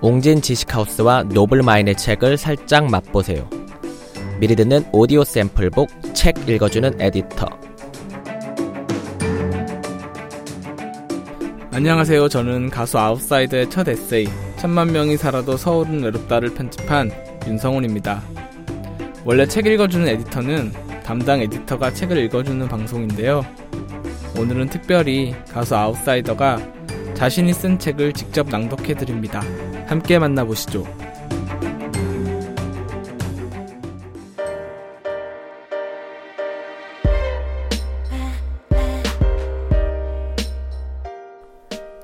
옹진 지식하우스와 노블마인의 책을 살짝 맛보세요. 미리 듣는 오디오 샘플북 책 읽어주는 에디터. 안녕하세요. 저는 가수 아웃사이더의 첫 에세이 천만 명이 살아도 서울은 외롭다를 편집한 윤성훈입니다. 원래 책 읽어주는 에디터는 담당 에디터가 책을 읽어주는 방송인데요. 오늘은 특별히 가수 아웃사이더가 자신이 쓴 책을 직접 낭독해 드립니다. 함께 만나보시죠.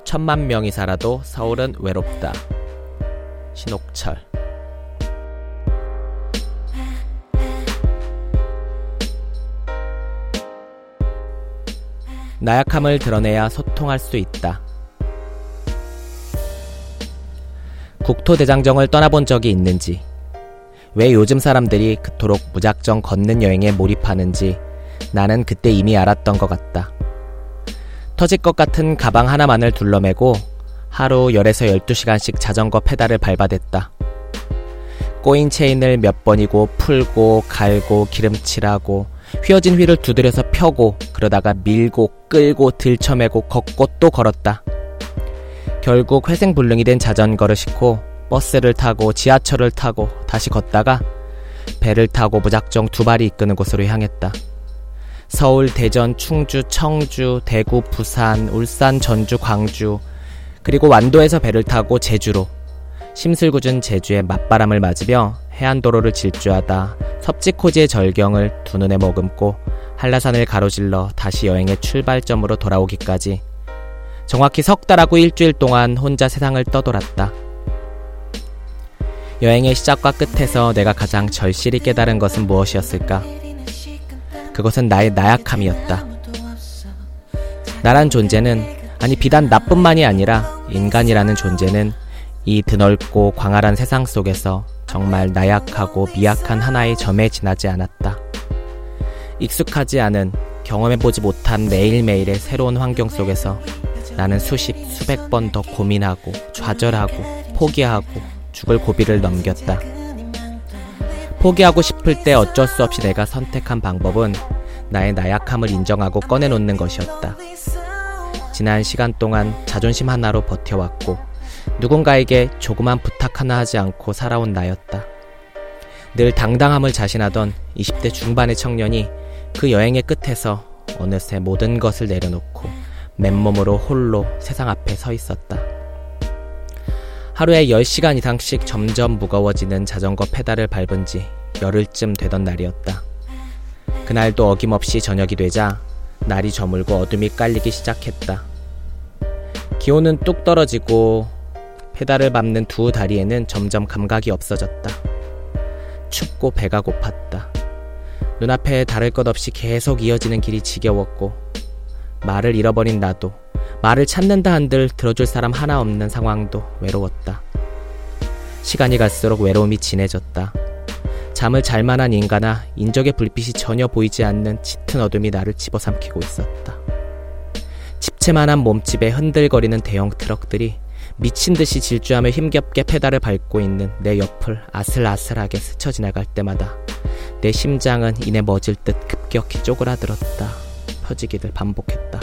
천만 명이 살아도 서울은 외롭다. 신옥철. 나약함을 드러내야 소통할 수 있다. 국토대장정을 떠나본 적이 있는지, 왜 요즘 사람들이 그토록 무작정 걷는 여행에 몰입하는지 나는 그때 이미 알았던 것 같다. 터질 것 같은 가방 하나만을 둘러매고 하루 10에서 12시간씩 자전거 페달을 밟아댔다. 꼬인 체인을 몇 번이고 풀고 갈고 기름칠하고 휘어진 휠을 두드려서 펴고 그러다가 밀고 끌고 들쳐매고 걷고 또 걸었다. 결국 회생불능이 된 자전거를 싣고 버스를 타고 지하철을 타고 다시 걷다가 배를 타고 무작정 두 발이 이끄는 곳으로 향했다. 서울, 대전, 충주, 청주, 대구, 부산, 울산, 전주, 광주, 그리고 완도에서 배를 타고 제주로 심술궂은 제주의 맞바람을 맞으며 해안도로를 질주하다 섭지코지의 절경을 두 눈에 머금고 한라산을 가로질러 다시 여행의 출발점으로 돌아오기까지 정확히 석 달하고 일주일 동안 혼자 세상을 떠돌았다. 여행의 시작과 끝에서 내가 가장 절실히 깨달은 것은 무엇이었을까? 그것은 나의 나약함이었다. 나란 존재는, 아니, 비단 나뿐만이 아니라 인간이라는 존재는 이 드넓고 광활한 세상 속에서 정말 나약하고 미약한 하나의 점에 지나지 않았다. 익숙하지 않은 경험해보지 못한 매일매일의 새로운 환경 속에서 나는 수십, 수백 번 더 고민하고 좌절하고 포기하고 죽을 고비를 넘겼다. 포기하고 싶을 때 어쩔 수 없이 내가 선택한 방법은 나의 나약함을 인정하고 꺼내놓는 것이었다. 지난 시간 동안 자존심 하나로 버텨왔고 누군가에게 조그만 부탁 하나 하지 않고 살아온 나였다. 늘 당당함을 자신하던 20대 중반의 청년이 그 여행의 끝에서 어느새 모든 것을 내려놓고 맨몸으로 홀로 세상 앞에 서 있었다. 하루에 10시간 이상씩 점점 무거워지는 자전거 페달을 밟은 지 열흘쯤 되던 날이었다. 그날도 어김없이 저녁이 되자 날이 저물고 어둠이 깔리기 시작했다. 기온은 뚝 떨어지고 페달을 밟는 두 다리에는 점점 감각이 없어졌다. 춥고 배가 고팠다. 눈앞에 다를 것 없이 계속 이어지는 길이 지겨웠고 말을 잃어버린 나도 말을 찾는다 한들 들어줄 사람 하나 없는 상황도 외로웠다. 시간이 갈수록 외로움이 진해졌다. 잠을 잘 만한 인간아 인적의 불빛이 전혀 보이지 않는 짙은 어둠이 나를 집어삼키고 있었다. 집채만한 몸집에 흔들거리는 대형 트럭들이 미친 듯이 질주하며 힘겹게 페달을 밟고 있는 내 옆을 아슬아슬하게 스쳐 지나갈 때마다 내 심장은 이내 멎을 듯 급격히 쪼그라들었다. 퍼지기를 반복했다.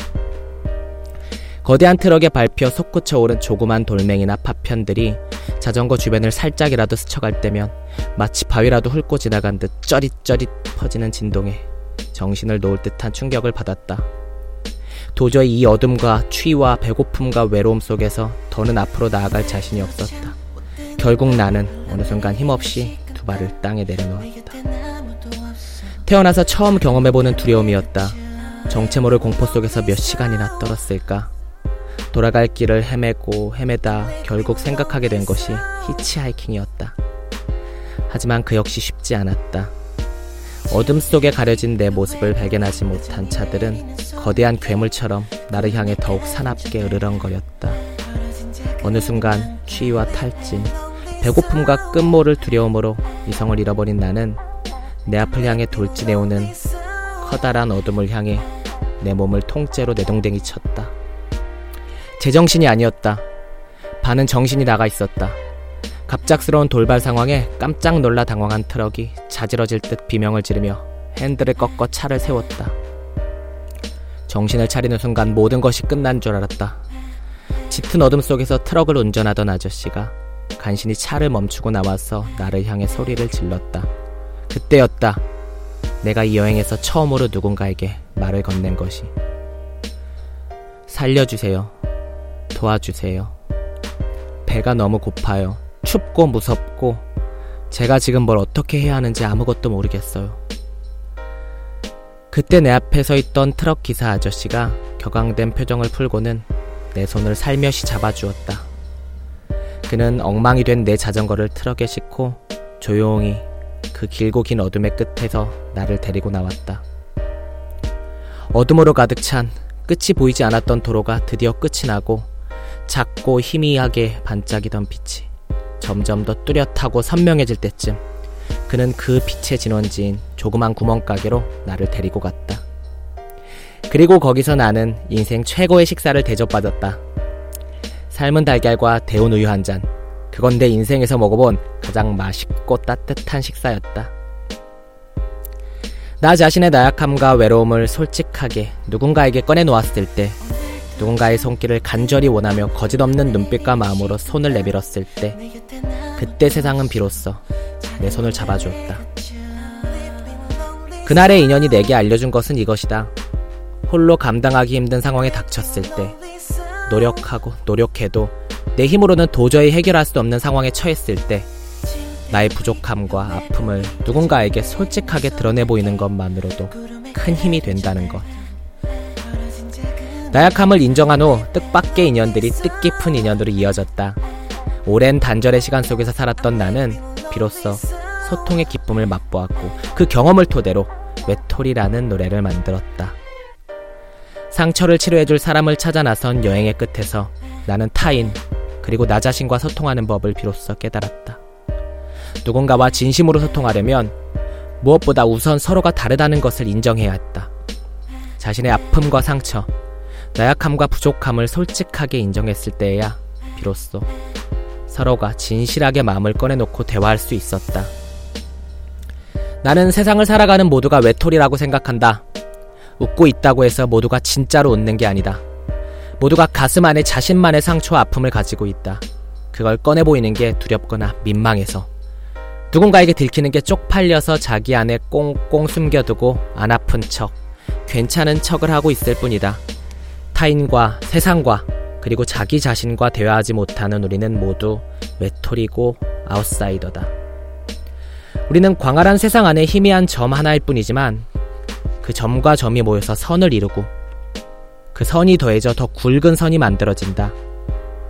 거대한 트럭에 밟혀 솟구쳐 오른 조그만 돌멩이나 파편들이 자전거 주변을 살짝이라도 스쳐갈 때면 마치 바위라도 훑고 지나간 듯 쩌릿쩌릿 퍼지는 진동에 정신을 놓을 듯한 충격을 받았다. 도저히 이 어둠과 추위와 배고픔과 외로움 속에서 더는 앞으로 나아갈 자신이 없었다. 결국 나는 어느 순간 힘없이 두 발을 땅에 내려놓았다. 태어나서 처음 경험해보는 두려움이었다. 정체 모를 공포 속에서 몇 시간이나 떨었을까? 돌아갈 길을 헤매고 헤매다 결국 생각하게 된 것이 히치하이킹이었다. 하지만 그 역시 쉽지 않았다. 어둠 속에 가려진 내 모습을 발견하지 못한 차들은 거대한 괴물처럼 나를 향해 더욱 사납게 으르렁거렸다. 어느 순간 추위와 탈진, 배고픔과 끝모를 두려움으로 이성을 잃어버린 나는 내 앞을 향해 돌진해오는 커다란 어둠을 향해 내 몸을 통째로 내동댕이 쳤다. 제정신이 아니었다. 반은 정신이 나가 있었다. 갑작스러운 돌발 상황에 깜짝 놀라 당황한 트럭이 자지러질 듯 비명을 지르며 핸들을 꺾어 차를 세웠다. 정신을 차리는 순간 모든 것이 끝난 줄 알았다. 짙은 어둠 속에서 트럭을 운전하던 아저씨가 간신히 차를 멈추고 나와서 나를 향해 소리를 질렀다. 그때였다. 내가 이 여행에서 처음으로 누군가에게 말을 건넨 것이. 살려주세요. 도와주세요. 배가 너무 고파요. 춥고 무섭고 제가 지금 뭘 어떻게 해야 하는지 아무것도 모르겠어요. 그때 내 앞에 서 있던 트럭 기사 아저씨가 격앙된 표정을 풀고는 내 손을 살며시 잡아주었다. 그는 엉망이 된 내 자전거를 트럭에 싣고 조용히 그 길고 긴 어둠의 끝에서 나를 데리고 나왔다. 어둠으로 가득 찬 끝이 보이지 않았던 도로가 드디어 끝이 나고 작고 희미하게 반짝이던 빛이 점점 더 뚜렷하고 선명해질 때쯤 그는 그 빛의 진원지인 조그만 구멍가게로 나를 데리고 갔다. 그리고 거기서 나는 인생 최고의 식사를 대접받았다. 삶은 달걀과 데운 우유 한 잔. 그건 내 인생에서 먹어본 가장 맛있고 따뜻한 식사였다. 나 자신의 나약함과 외로움을 솔직하게 누군가에게 꺼내놓았을 때, 누군가의 손길을 간절히 원하며 거짓없는 눈빛과 마음으로 손을 내밀었을 때, 그때 세상은 비로소 내 손을 잡아주었다. 그날의 인연이 내게 알려준 것은 이것이다. 홀로 감당하기 힘든 상황에 닥쳤을 때, 노력하고 노력해도 내 힘으로는 도저히 해결할 수 없는 상황에 처했을 때, 나의 부족함과 아픔을 누군가에게 솔직하게 드러내 보이는 것만으로도 큰 힘이 된다는 것. 나약함을 인정한 후 뜻밖의 인연들이 뜻깊은 인연으로 이어졌다. 오랜 단절의 시간 속에서 살았던 나는 비로소 소통의 기쁨을 맛보았고 그 경험을 토대로 외톨이라는 노래를 만들었다. 상처를 치료해줄 사람을 찾아 나선 여행의 끝에서 나는 타인, 그리고 나 자신과 소통하는 법을 비로소 깨달았다. 누군가와 진심으로 소통하려면 무엇보다 우선 서로가 다르다는 것을 인정해야 했다. 자신의 아픔과 상처, 나약함과 부족함을 솔직하게 인정했을 때에야 비로소 서로가 진실하게 마음을 꺼내놓고 대화할 수 있었다. 나는 세상을 살아가는 모두가 외톨이라고 생각한다. 웃고 있다고 해서 모두가 진짜로 웃는 게 아니다. 모두가 가슴 안에 자신만의 상처와 아픔을 가지고 있다. 그걸 꺼내 보이는 게 두렵거나 민망해서. 누군가에게 들키는 게 쪽팔려서 자기 안에 꽁꽁 숨겨두고 안 아픈 척, 괜찮은 척을 하고 있을 뿐이다. 타인과 세상과 그리고 자기 자신과 대화하지 못하는 우리는 모두 외톨이고 아웃사이더다. 우리는 광활한 세상 안에 희미한 점 하나일 뿐이지만 그 점과 점이 모여서 선을 이루고 그 선이 더해져 더 굵은 선이 만들어진다.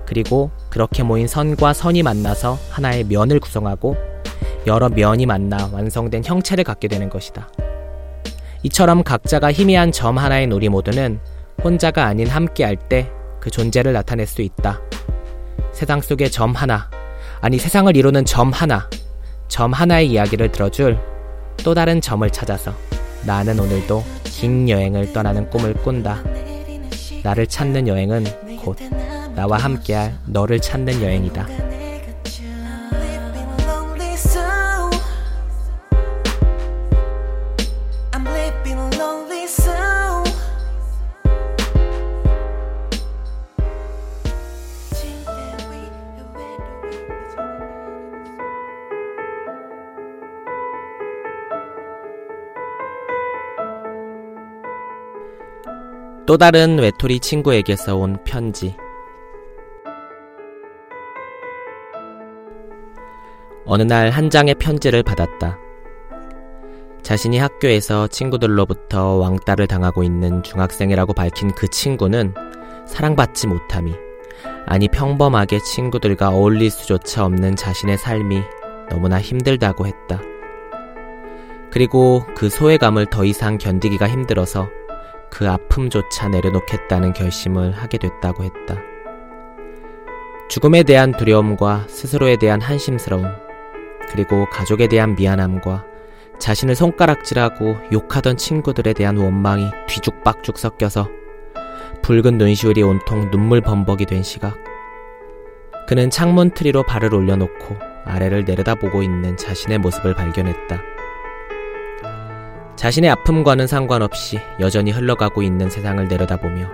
그리고 그렇게 모인 선과 선이 만나서 하나의 면을 구성하고 여러 면이 만나 완성된 형체를 갖게 되는 것이다. 이처럼 각자가 희미한 점 하나인 우리 모두는 혼자가 아닌 함께 할 때 그 존재를 나타낼 수 있다. 세상 속의 점 하나, 아니 세상을 이루는 점 하나, 점 하나의 이야기를 들어줄 또 다른 점을 찾아서 나는 오늘도 긴 여행을 떠나는 꿈을 꾼다. 나를 찾는 여행은 곧 나와 함께할 너를 찾는 여행이다. 또 다른 외톨이 친구에게서 온 편지. 어느 날 한 장의 편지를 받았다. 자신이 학교에서 친구들로부터 왕따를 당하고 있는 중학생이라고 밝힌 그 친구는 사랑받지 못함이, 아니 평범하게 친구들과 어울릴 수조차 없는 자신의 삶이 너무나 힘들다고 했다. 그리고 그 소외감을 더 이상 견디기가 힘들어서 그 아픔조차 내려놓겠다는 결심을 하게 됐다고 했다. 죽음에 대한 두려움과 스스로에 대한 한심스러움, 그리고 가족에 대한 미안함과 자신을 손가락질하고 욕하던 친구들에 대한 원망이 뒤죽박죽 섞여서 붉은 눈시울이 온통 눈물 범벅이 된 시각. 그는 창문 트리로 발을 올려놓고 아래를 내려다보고 있는 자신의 모습을 발견했다. 자신의 아픔과는 상관없이 여전히 흘러가고 있는 세상을 내려다보며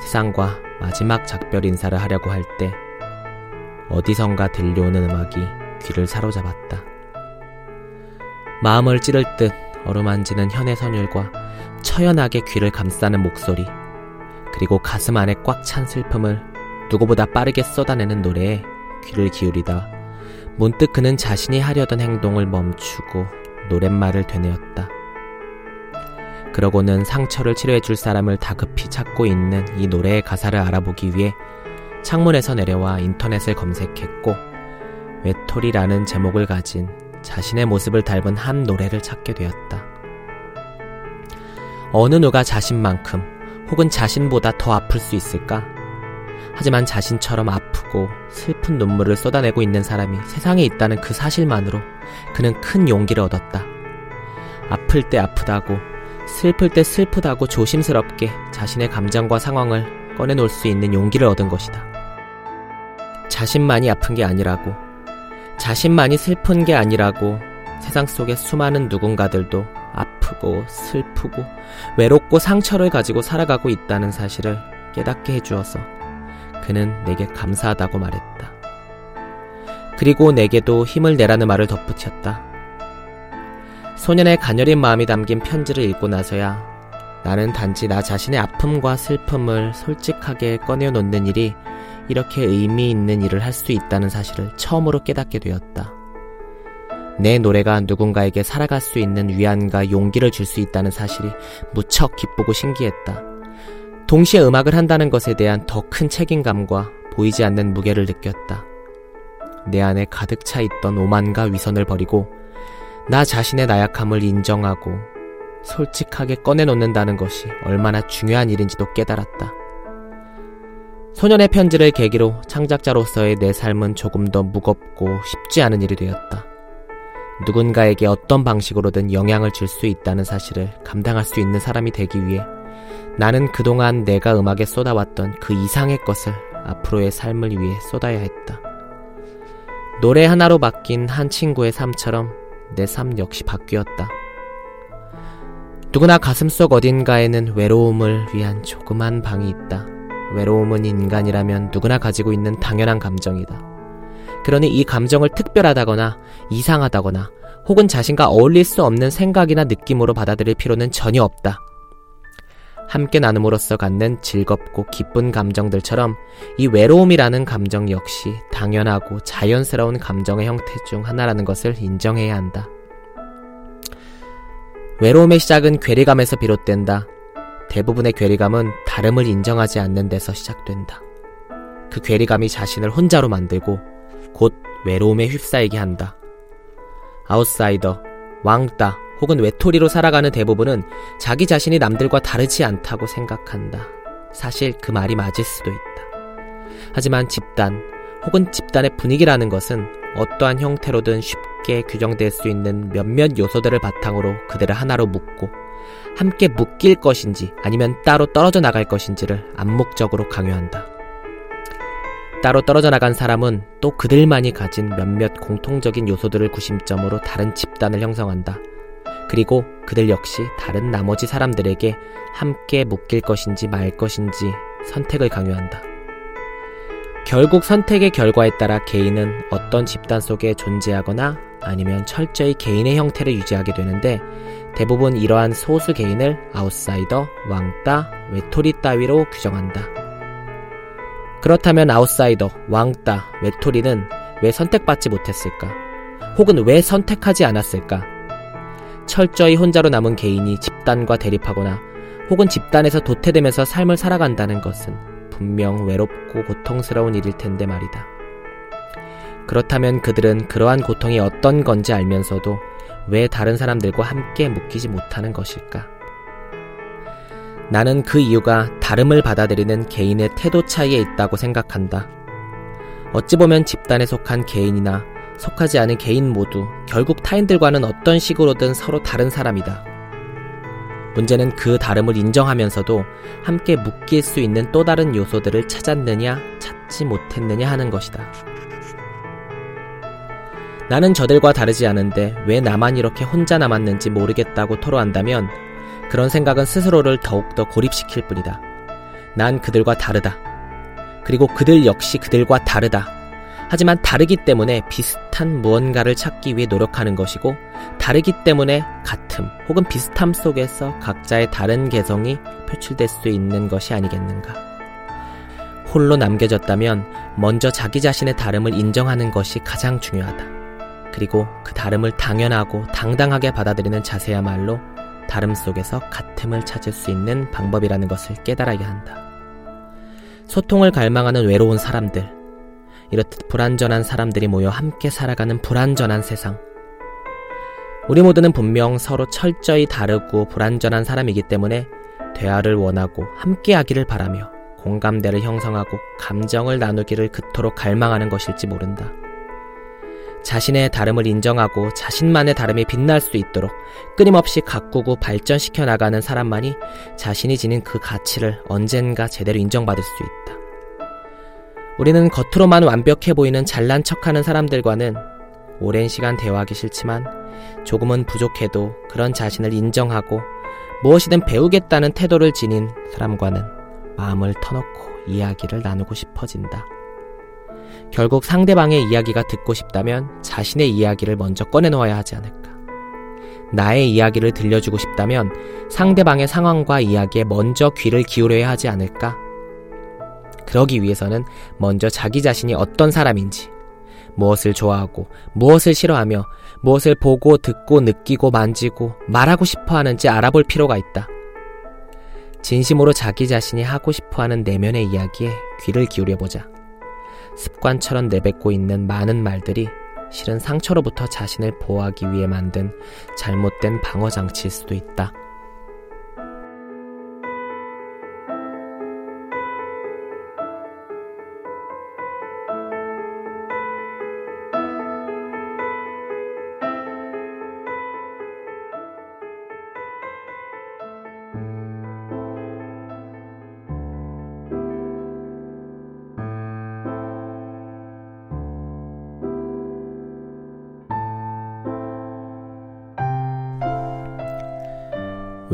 세상과 마지막 작별 인사를 하려고 할 때 어디선가 들려오는 음악이 귀를 사로잡았다. 마음을 찌를 듯 어루만지는 현의 선율과 처연하게 귀를 감싸는 목소리, 그리고 가슴 안에 꽉 찬 슬픔을 누구보다 빠르게 쏟아내는 노래에 귀를 기울이다 문득 그는 자신이 하려던 행동을 멈추고 노랫말을 되뇌었다. 그러고는 상처를 치료해 줄 사람을 다급히 찾고 있는 이 노래의 가사를 알아보기 위해 창문에서 내려와 인터넷을 검색했고 외톨이라는 제목을 가진 자신의 모습을 닮은 한 노래를 찾게 되었다. 어느 누가 자신만큼 혹은 자신보다 더 아플 수 있을까? 하지만 자신처럼 아프고 슬픈 눈물을 쏟아내고 있는 사람이 세상에 있다는 그 사실만으로 그는 큰 용기를 얻었다. 아플 때 아프다고, 슬플 때 슬프다고 조심스럽게 자신의 감정과 상황을 꺼내놓을 수 있는 용기를 얻은 것이다. 자신만이 아픈 게 아니라고, 자신만이 슬픈 게 아니라고 세상 속의 수많은 누군가들도 아프고 슬프고 외롭고 상처를 가지고 살아가고 있다는 사실을 깨닫게 해주어서 그는 내게 감사하다고 말했다. 그리고 내게도 힘을 내라는 말을 덧붙였다. 소년의 가녀린 마음이 담긴 편지를 읽고 나서야 나는 단지 나 자신의 아픔과 슬픔을 솔직하게 꺼내놓는 일이 이렇게 의미 있는 일을 할 수 있다는 사실을 처음으로 깨닫게 되었다. 내 노래가 누군가에게 살아갈 수 있는 위안과 용기를 줄 수 있다는 사실이 무척 기쁘고 신기했다. 동시에 음악을 한다는 것에 대한 더 큰 책임감과 보이지 않는 무게를 느꼈다. 내 안에 가득 차 있던 오만과 위선을 버리고 나 자신의 나약함을 인정하고 솔직하게 꺼내놓는다는 것이 얼마나 중요한 일인지도 깨달았다. 소년의 편지를 계기로 창작자로서의 내 삶은 조금 더 무겁고 쉽지 않은 일이 되었다. 누군가에게 어떤 방식으로든 영향을 줄 수 있다는 사실을 감당할 수 있는 사람이 되기 위해 나는 그동안 내가 음악에 쏟아왔던 그 이상의 것을 앞으로의 삶을 위해 쏟아야 했다. 노래 하나로 바뀐 한 친구의 삶처럼 내 삶 역시 바뀌었다. 누구나 가슴속 어딘가에는 외로움을 위한 조그만 방이 있다. 외로움은 인간이라면 누구나 가지고 있는 당연한 감정이다. 그러니 이 감정을 특별하다거나 이상하다거나 혹은 자신과 어울릴 수 없는 생각이나 느낌으로 받아들일 필요는 전혀 없다. 함께 나눔으로써 갖는 즐겁고 기쁜 감정들처럼 이 외로움이라는 감정 역시 당연하고 자연스러운 감정의 형태 중 하나라는 것을 인정해야 한다. 외로움의 시작은 괴리감에서 비롯된다. 대부분의 괴리감은 다름을 인정하지 않는 데서 시작된다. 그 괴리감이 자신을 혼자로 만들고 곧 외로움에 휩싸이게 한다. 아웃사이더, 왕따, 혹은 외톨이로 살아가는 대부분은 자기 자신이 남들과 다르지 않다고 생각한다. 사실 그 말이 맞을 수도 있다. 하지만 집단 혹은 집단의 분위기라는 것은 어떠한 형태로든 쉽게 규정될 수 있는 몇몇 요소들을 바탕으로 그들을 하나로 묶고 함께 묶일 것인지 아니면 따로 떨어져 나갈 것인지를 암묵적으로 강요한다. 따로 떨어져 나간 사람은 또 그들만이 가진 몇몇 공통적인 요소들을 구심점으로 다른 집단을 형성한다. 그리고 그들 역시 다른 나머지 사람들에게 함께 묶일 것인지 말 것인지 선택을 강요한다. 결국 선택의 결과에 따라 개인은 어떤 집단 속에 존재하거나 아니면 철저히 개인의 형태를 유지하게 되는데 대부분 이러한 소수 개인을 아웃사이더, 왕따, 외톨이 따위로 규정한다. 그렇다면 아웃사이더, 왕따, 외톨이는 왜 선택받지 못했을까? 혹은 왜 선택하지 않았을까? 철저히 혼자로 남은 개인이 집단과 대립하거나 혹은 집단에서 도태되면서 삶을 살아간다는 것은 분명 외롭고 고통스러운 일일 텐데 말이다. 그렇다면 그들은 그러한 고통이 어떤 건지 알면서도 왜 다른 사람들과 함께 묶이지 못하는 것일까? 나는 그 이유가 다름을 받아들이는 개인의 태도 차이에 있다고 생각한다. 어찌 보면 집단에 속한 개인이나 속하지 않은 개인 모두 결국 타인들과는 어떤 식으로든 서로 다른 사람이다. 문제는 그 다름을 인정하면서도 함께 묶일 수 있는 또 다른 요소들을 찾았느냐, 찾지 못했느냐 하는 것이다. 나는 저들과 다르지 않은데 왜 나만 이렇게 혼자 남았는지 모르겠다고 토로한다면 그런 생각은 스스로를 더욱더 고립시킬 뿐이다. 난 그들과 다르다. 그리고 그들 역시 그들과 다르다. 하지만 다르기 때문에 비슷한 무언가를 찾기 위해 노력하는 것이고, 다르기 때문에 같음 혹은 비슷함 속에서 각자의 다른 개성이 표출될 수 있는 것이 아니겠는가. 홀로 남겨졌다면 먼저 자기 자신의 다름을 인정하는 것이 가장 중요하다. 그리고 그 다름을 당연하고 당당하게 받아들이는 자세야말로 다름 속에서 같음을 찾을 수 있는 방법이라는 것을 깨달아야 한다. 소통을 갈망하는 외로운 사람들, 이렇듯 불완전한 사람들이 모여 함께 살아가는 불완전한 세상. 우리 모두는 분명 서로 철저히 다르고 불완전한 사람이기 때문에 대화를 원하고 함께 하기를 바라며 공감대를 형성하고 감정을 나누기를 그토록 갈망하는 것일지 모른다. 자신의 다름을 인정하고 자신만의 다름이 빛날 수 있도록 끊임없이 가꾸고 발전시켜 나가는 사람만이 자신이 지닌 그 가치를 언젠가 제대로 인정받을 수 있다. 우리는 겉으로만 완벽해 보이는 잘난 척하는 사람들과는 오랜 시간 대화하기 싫지만 조금은 부족해도 그런 자신을 인정하고 무엇이든 배우겠다는 태도를 지닌 사람과는 마음을 터놓고 이야기를 나누고 싶어진다. 결국 상대방의 이야기가 듣고 싶다면 자신의 이야기를 먼저 꺼내놓아야 하지 않을까. 나의 이야기를 들려주고 싶다면 상대방의 상황과 이야기에 먼저 귀를 기울여야 하지 않을까. 그러기 위해서는 먼저 자기 자신이 어떤 사람인지, 무엇을 좋아하고, 무엇을 싫어하며, 무엇을 보고, 듣고, 느끼고, 만지고, 말하고 싶어 하는지 알아볼 필요가 있다. 진심으로 자기 자신이 하고 싶어 하는 내면의 이야기에 귀를 기울여보자. 습관처럼 내뱉고 있는 많은 말들이 실은 상처로부터 자신을 보호하기 위해 만든 잘못된 방어장치일 수도 있다.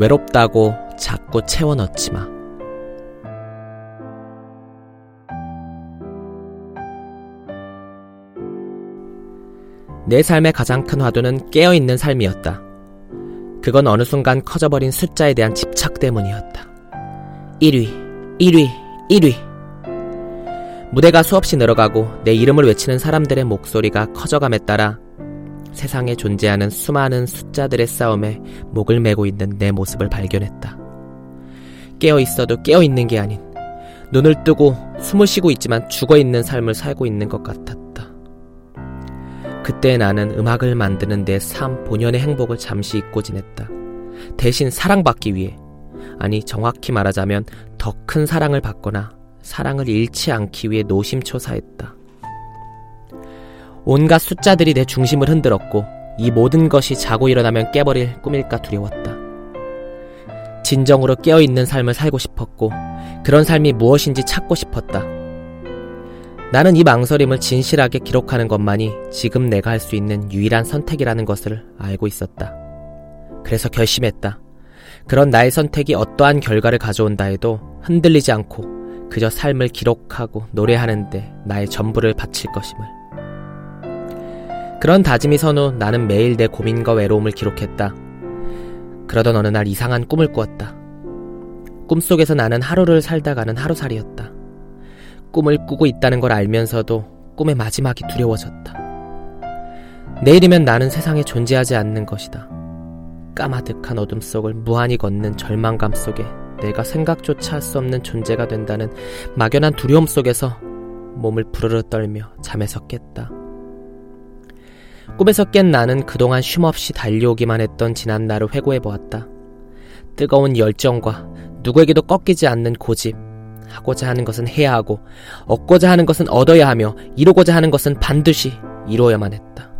외롭다고 자꾸 채워 넣지 마. 내 삶의 가장 큰 화두는 깨어있는 삶이었다. 그건 어느 순간 커져버린 숫자에 대한 집착 때문이었다. 1위, 1위, 1위. 무대가 수없이 늘어가고 내 이름을 외치는 사람들의 목소리가 커져감에 따라 세상에 존재하는 수많은 숫자들의 싸움에 목을 메고 있는 내 모습을 발견했다. 깨어 있어도 깨어 있는 게 아닌 눈을 뜨고 숨을 쉬고 있지만 죽어 있는 삶을 살고 있는 것 같았다. 그때 나는 음악을 만드는 내 삶 본연의 행복을 잠시 잊고 지냈다. 대신 사랑받기 위해, 아니 정확히 말하자면 더 큰 사랑을 받거나 사랑을 잃지 않기 위해 노심초사했다. 온갖 숫자들이 내 중심을 흔들었고 이 모든 것이 자고 일어나면 깨버릴 꿈일까 두려웠다. 진정으로 깨어있는 삶을 살고 싶었고 그런 삶이 무엇인지 찾고 싶었다. 나는 이 망설임을 진실하게 기록하는 것만이 지금 내가 할 수 있는 유일한 선택이라는 것을 알고 있었다. 그래서 결심했다. 그런 나의 선택이 어떠한 결과를 가져온다 해도 흔들리지 않고 그저 삶을 기록하고 노래하는데 나의 전부를 바칠 것임을. 그런 다짐이 선 후 나는 매일 내 고민과 외로움을 기록했다. 그러던 어느 날 이상한 꿈을 꾸었다. 꿈속에서 나는 하루를 살다가는 하루살이였다. 꿈을 꾸고 있다는 걸 알면서도 꿈의 마지막이 두려워졌다. 내일이면 나는 세상에 존재하지 않는 것이다. 까마득한 어둠 속을 무한히 걷는 절망감 속에 내가 생각조차 할 수 없는 존재가 된다는 막연한 두려움 속에서 몸을 부르르 떨며 잠에서 깼다. 꿈에서 깬 나는 그동안 쉼없이 달려오기만 했던 지난 날을 회고해 보았다. 뜨거운 열정과 누구에게도 꺾이지 않는 고집, 하고자 하는 것은 해야 하고, 얻고자 하는 것은 얻어야 하며, 이루고자 하는 것은 반드시 이루어야만 했다.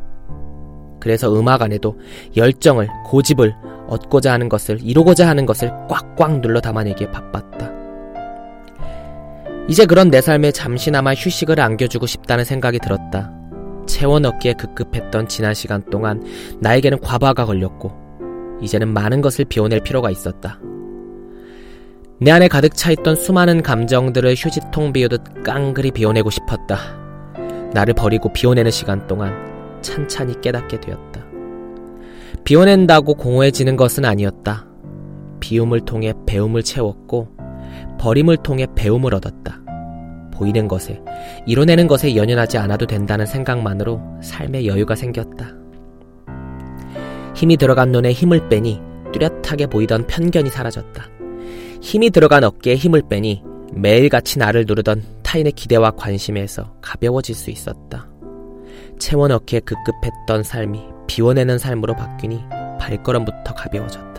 그래서 음악 안에도 열정을, 고집을, 얻고자 하는 것을, 이루고자 하는 것을 꽉꽉 눌러 담아내기에 바빴다. 이제 그런 내 삶에 잠시나마 휴식을 안겨주고 싶다는 생각이 들었다. 채워 넣기에 급급했던 지난 시간 동안 나에게는 과부하가 걸렸고 이제는 많은 것을 비워낼 필요가 있었다. 내 안에 가득 차 있던 수많은 감정들을 휴지통 비우듯 깡그리 비워내고 싶었다. 나를 버리고 비워내는 시간 동안 찬찬히 깨닫게 되었다. 비워낸다고 공허해지는 것은 아니었다. 비움을 통해 배움을 채웠고 버림을 통해 배움을 얻었다. 보이는 것에, 이뤄내는 것에 연연하지 않아도 된다는 생각만으로 삶의 여유가 생겼다. 힘이 들어간 눈에 힘을 빼니 뚜렷하게 보이던 편견이 사라졌다. 힘이 들어간 어깨에 힘을 빼니 매일같이 나를 누르던 타인의 기대와 관심에서 가벼워질 수 있었다. 채워넣기에 급급했던 삶이 비워내는 삶으로 바뀌니 발걸음부터 가벼워졌다.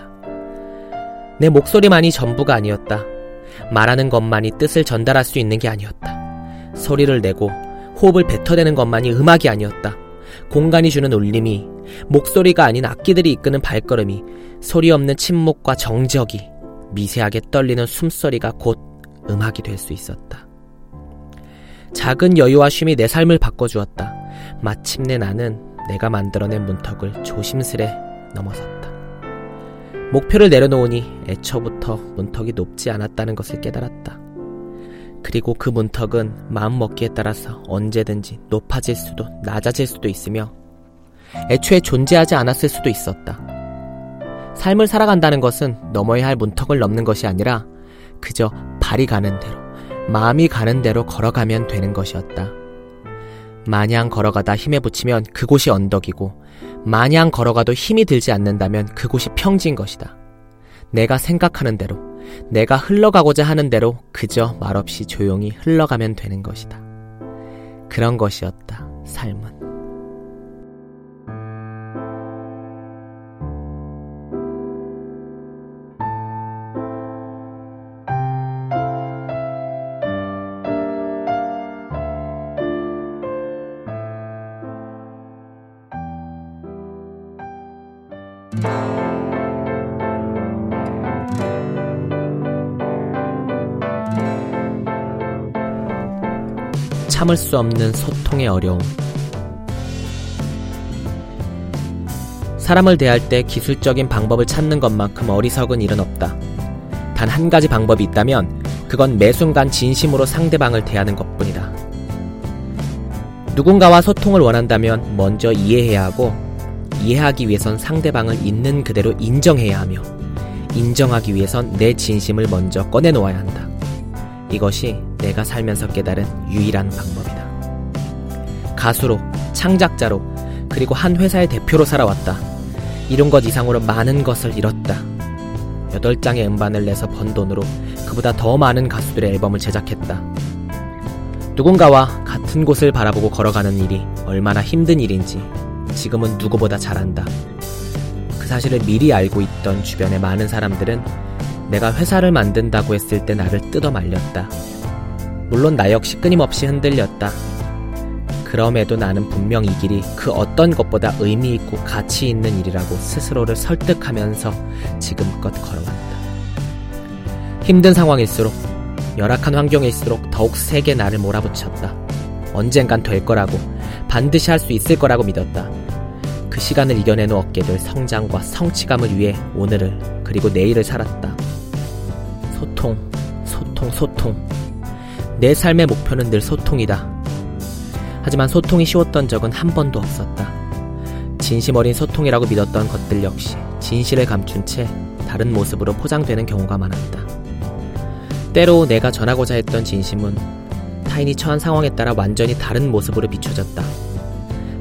내 목소리만이 전부가 아니었다. 말하는 것만이 뜻을 전달할 수 있는 게 아니었다. 소리를 내고 호흡을 뱉어내는 것만이 음악이 아니었다. 공간이 주는 울림이 목소리가 아닌 악기들이 이끄는 발걸음이 소리 없는 침묵과 정적이 미세하게 떨리는 숨소리가 곧 음악이 될 수 있었다. 작은 여유와 쉼이 내 삶을 바꿔주었다. 마침내 나는 내가 만들어낸 문턱을 조심스레 넘어섰다. 목표를 내려놓으니 애초부터 문턱이 높지 않았다는 것을 깨달았다. 그리고 그 문턱은 마음먹기에 따라서 언제든지 높아질 수도 낮아질 수도 있으며 애초에 존재하지 않았을 수도 있었다. 삶을 살아간다는 것은 넘어야 할 문턱을 넘는 것이 아니라 그저 발이 가는 대로, 마음이 가는 대로 걸어가면 되는 것이었다. 마냥 걸어가다 힘에 붙이면 그곳이 언덕이고, 마냥 걸어가도 힘이 들지 않는다면 그곳이 평지인 것이다. 내가 생각하는 대로, 내가 흘러가고자 하는 대로 그저 말없이 조용히 흘러가면 되는 것이다. 그런 것이었다, 삶은. 참을 수 없는 소통의 어려움. 사람을 대할 때 기술적인 방법을 찾는 것만큼 어리석은 일은 없다. 단 한 가지 방법이 있다면 그건 매 순간 진심으로 상대방을 대하는 것 뿐이다. 누군가와 소통을 원한다면 먼저 이해해야 하고 이해하기 위해선 상대방을 있는 그대로 인정해야 하며 인정하기 위해선 내 진심을 먼저 꺼내놓아야 한다. 이것이 내가 살면서 깨달은 유일한 방법이다. 가수로, 창작자로, 그리고 한 회사의 대표로 살아왔다. 이룬 것 이상으로 많은 것을 잃었다. 8장의 음반을 내서 번 돈으로 그보다 더 많은 가수들의 앨범을 제작했다. 누군가와 같은 곳을 바라보고 걸어가는 일이 얼마나 힘든 일인지 지금은 누구보다 잘 안다. 그 사실을 미리 알고 있던 주변의 많은 사람들은 내가 회사를 만든다고 했을 때 나를 뜯어 말렸다. 물론 나 역시 끊임없이 흔들렸다. 그럼에도 나는 분명 이 길이 그 어떤 것보다 의미 있고 가치 있는 일이라고 스스로를 설득하면서 지금껏 걸어왔다. 힘든 상황일수록, 열악한 환경일수록 더욱 세게 나를 몰아붙였다. 언젠간 될 거라고, 반드시 할 수 있을 거라고 믿었다. 그 시간을 이겨내는 어깨들 성장과 성취감을 위해 오늘을 그리고 내일을 살았다. 소통, 소통, 소통. 내 삶의 목표는 늘 소통이다. 하지만 소통이 쉬웠던 적은 한 번도 없었다. 진심 어린 소통이라고 믿었던 것들 역시 진실을 감춘 채 다른 모습으로 포장되는 경우가 많았다. 때로 내가 전하고자 했던 진심은 타인이 처한 상황에 따라 완전히 다른 모습으로 비춰졌다.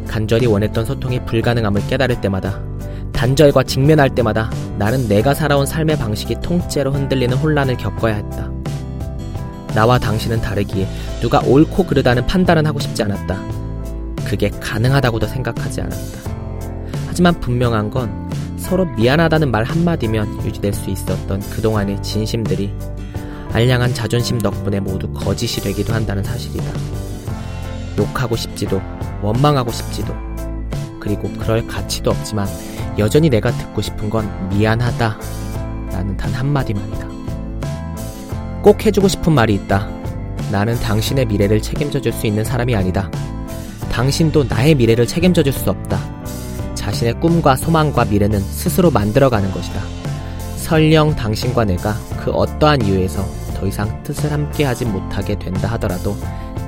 간절히 원했던 소통이 불가능함을 깨달을 때마다 단절과 직면할 때마다 나는 내가 살아온 삶의 방식이 통째로 흔들리는 혼란을 겪어야 했다. 나와 당신은 다르기에 누가 옳고 그르다는 판단은 하고 싶지 않았다. 그게 가능하다고도 생각하지 않았다. 하지만 분명한 건 서로 미안하다는 말 한마디면 유지될 수 있었던 그동안의 진심들이 알량한 자존심 덕분에 모두 거짓이 되기도 한다는 사실이다. 욕하고 싶지도 원망하고 싶지도 그리고 그럴 가치도 없지만 여전히 내가 듣고 싶은 건 미안하다 라는 단 한마디만이다. 꼭 해주고 싶은 말이 있다. 나는 당신의 미래를 책임져 줄 수 있는 사람이 아니다. 당신도 나의 미래를 책임져 줄 수 없다. 자신의 꿈과 소망과 미래는 스스로 만들어가는 것이다. 설령 당신과 내가 그 어떠한 이유에서 더 이상 뜻을 함께하지 못하게 된다 하더라도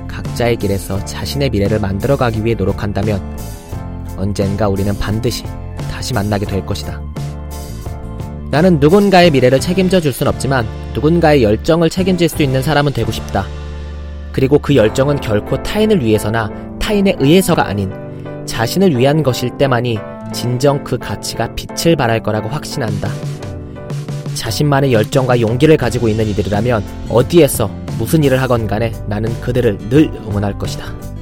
각자의 길에서 자신의 미래를 만들어가기 위해 노력한다면 언젠가 우리는 반드시 다시 만나게 될 것이다. 나는 누군가의 미래를 책임져 줄 순 없지만 누군가의 열정을 책임질 수 있는 사람은 되고 싶다. 그리고 그 열정은 결코 타인을 위해서나 타인에 의해서가 아닌 자신을 위한 것일 때만이 진정 그 가치가 빛을 발할 거라고 확신한다. 자신만의 열정과 용기를 가지고 있는 이들이라면 어디에서 무슨 일을 하건 간에 나는 그들을 늘 응원할 것이다.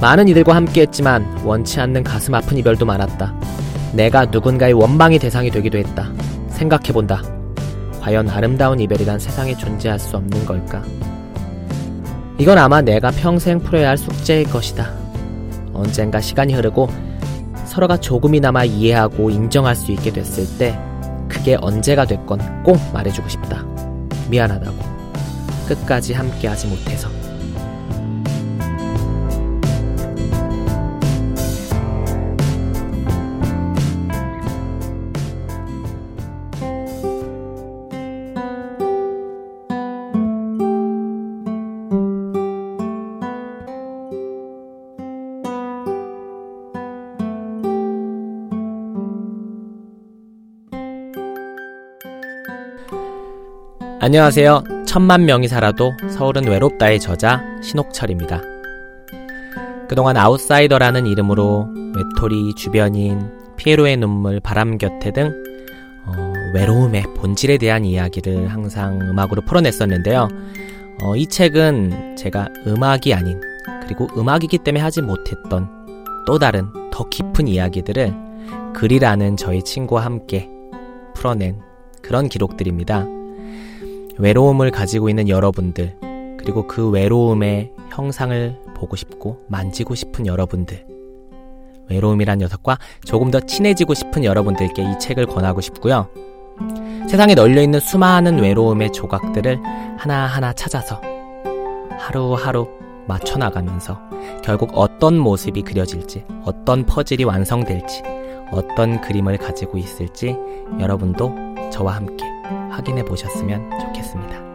많은 이들과 함께 했지만 원치 않는 가슴 아픈 이별도 많았다. 내가 누군가의 원망의 대상이 되기도 했다. 생각해본다. 과연 아름다운 이별이란 세상에 존재할 수 없는 걸까? 이건 아마 내가 평생 풀어야 할 숙제일 것이다. 언젠가 시간이 흐르고 서로가 조금이나마 이해하고 인정할 수 있게 됐을 때 그게 언제가 됐건 꼭 말해주고 싶다. 미안하다고. 끝까지 함께하지 못해서. 안녕하세요. 천만 명이 살아도 서울은 외롭다의 저자 신옥철입니다. 그동안 아웃사이더라는 이름으로 외톨이, 주변인, 피에로의 눈물, 바람 곁에 등 어, 외로움의 본질에 대한 이야기를 항상 음악으로 풀어냈었는데요. 어, 이 책은 제가 음악이 아닌 그리고 음악이기 때문에 하지 못했던 또 다른 더 깊은 이야기들을 글이라는 저희 친구와 함께 풀어낸 그런 기록들입니다. 외로움을 가지고 있는 여러분들, 그리고 그 외로움의 형상을 보고 싶고 만지고 싶은 여러분들, 외로움이란 녀석과 조금 더 친해지고 싶은 여러분들께 이 책을 권하고 싶고요. 세상에 널려 있는 수많은 외로움의 조각들을 하나하나 찾아서 하루하루 맞춰나가면서 결국 어떤 모습이 그려질지, 어떤 퍼즐이 완성될지, 어떤 그림을 가지고 있을지 여러분도 저와 함께 확인해 보셨으면 좋겠습니다.